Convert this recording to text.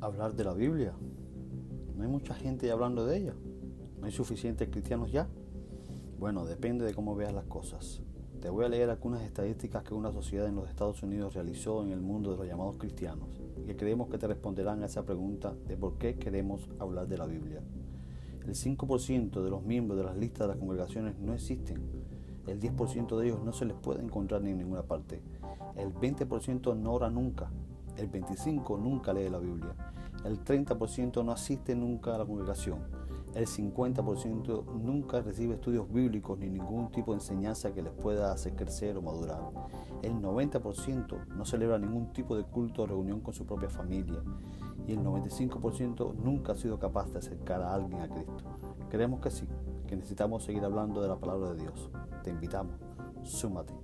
hablar de la Biblia. No hay mucha gente hablando de ella. ¿No hay suficientes cristianos ya? Bueno, depende de cómo veas las cosas. Te voy a leer algunas estadísticas que una sociedad en los Estados Unidos realizó en el mundo de los llamados cristianos, que creemos que te responderán a esa pregunta de por qué queremos hablar de la Biblia. El 5% de los miembros de las listas de las congregaciones no existen. El 10% de ellos no se les puede encontrar en ninguna parte. El 20% no ora nunca. El 25% nunca lee la Biblia. El 30% no asiste nunca a la congregación. El 50% nunca recibe estudios bíblicos ni ningún tipo de enseñanza que les pueda hacer crecer o madurar. El 90% no celebra ningún tipo de culto o reunión con su propia familia. Y el 95% nunca ha sido capaz de acercar a alguien a Cristo. Creemos que sí, que necesitamos seguir hablando de la palabra de Dios. Te invitamos. Súmate.